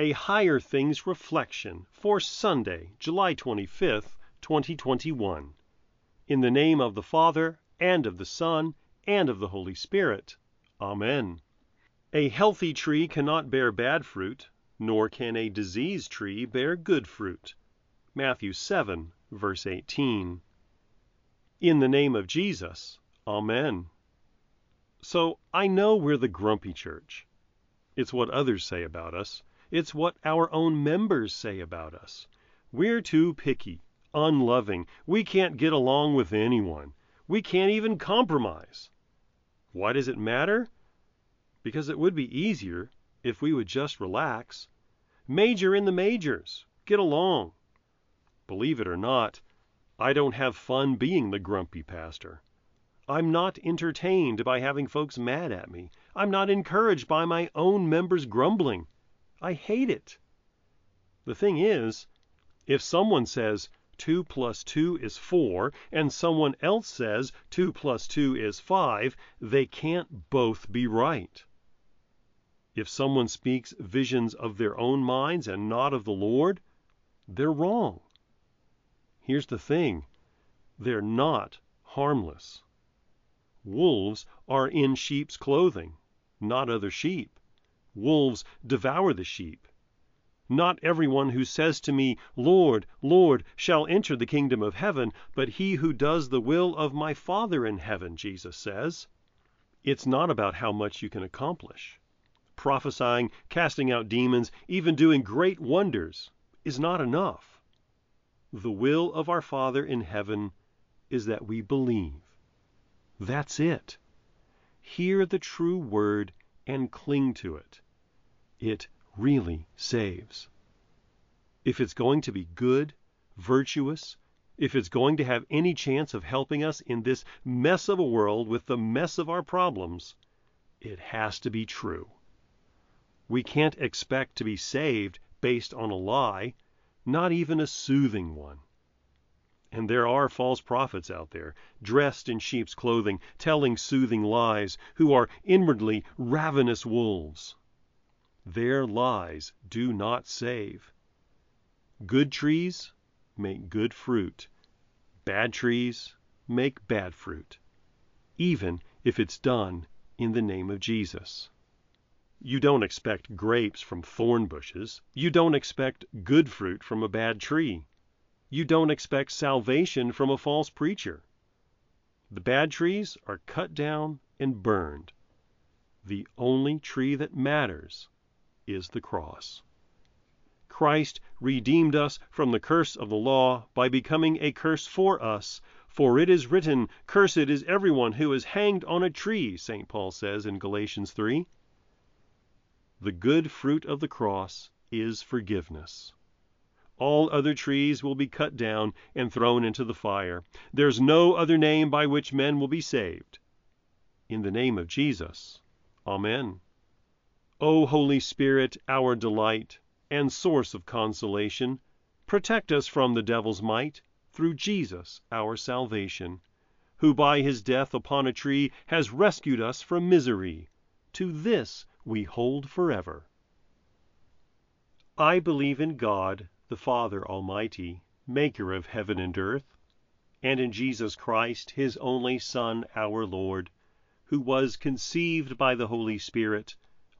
a Higher Things Reflection for Sunday, July 25th, 2021. In the name of the Father, and of the Son, and of the Holy Spirit. Amen. A healthy tree cannot bear bad fruit, nor can a diseased tree bear good fruit. Matthew 7, verse 18. In the name of Jesus. Amen. So I know we're the grumpy church. It's what others say about us. It's what our own members say about us. We're too picky, unloving. We can't get along with anyone. We can't even compromise. Why does it matter? Because it would be easier if we would just relax. Major in the majors. Get along. Believe it or not, I don't have fun being the grumpy pastor. I'm not entertained by having folks mad at me. I'm not encouraged by my own members grumbling. I hate it. The thing is, if someone says 2 plus 2 is 4 and someone else says 2 plus 2 is 5, they can't both be right. If someone speaks visions of their own minds and not of the Lord, they're wrong. Here's the thing they're not harmless. Wolves are in sheep's clothing, not other sheep. Wolves devour the sheep. Not everyone who says to me, Lord, Lord, shall enter the kingdom of heaven, but he who does the will of my Father in heaven, Jesus says. It's not about how much you can accomplish. Prophesying, casting out demons, even doing great wonders is not enough. The will of our Father in heaven is that we believe. That's it. Hear the true word and cling to it it really saves. If it's going to be good, virtuous, if it's going to have any chance of helping us in this mess of a world with the mess of our problems, it has to be true. We can't expect to be saved based on a lie, not even a soothing one. And there are false prophets out there, dressed in sheep's clothing, telling soothing lies, who are inwardly ravenous wolves. Their lies do not save. Good trees make good fruit. Bad trees make bad fruit, even if it's done in the name of Jesus. You don't expect grapes from thorn bushes. You don't expect good fruit from a bad tree. You don't expect salvation from a false preacher. The bad trees are cut down and burned. The only tree that matters is the cross. Christ redeemed us from the curse of the law by becoming a curse for us. For it is written, Cursed is everyone who is hanged on a tree, St. Paul says in Galatians 3. The good fruit of the cross is forgiveness. All other trees will be cut down and thrown into the fire. There's no other name by which men will be saved. In the name of Jesus. Amen. O Holy Spirit, our delight and source of consolation, protect us from the devil's might through Jesus our salvation, who by his death upon a tree has rescued us from misery. To this we hold forever. I believe in God, the Father Almighty, maker of heaven and earth, and in Jesus Christ, his only Son, our Lord, who was conceived by the Holy Spirit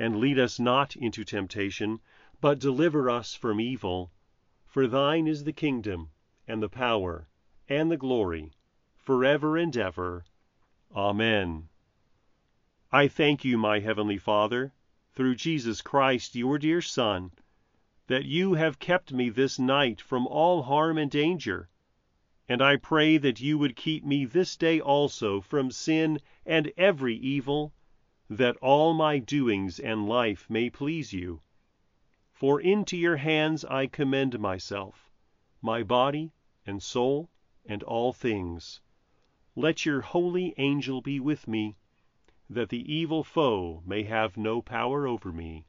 and lead us not into temptation, but deliver us from evil. For thine is the kingdom, and the power, and the glory, forever and ever. Amen. I thank you, my heavenly Father, through Jesus Christ, your dear Son, that you have kept me this night from all harm and danger, and I pray that you would keep me this day also from sin and every evil that all my doings and life may please you. For into your hands I commend myself, my body and soul and all things. Let your holy angel be with me, that the evil foe may have no power over me.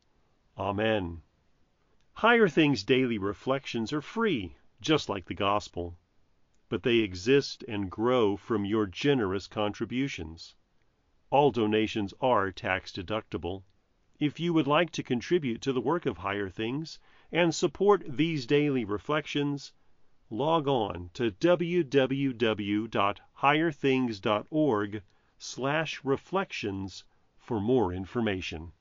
Amen. Higher Things Daily Reflections are free, just like the Gospel, but they exist and grow from your generous contributions. All donations are tax deductible. If you would like to contribute to the work of Higher Things and support these daily reflections, log on to www.higherthings.org/reflections for more information.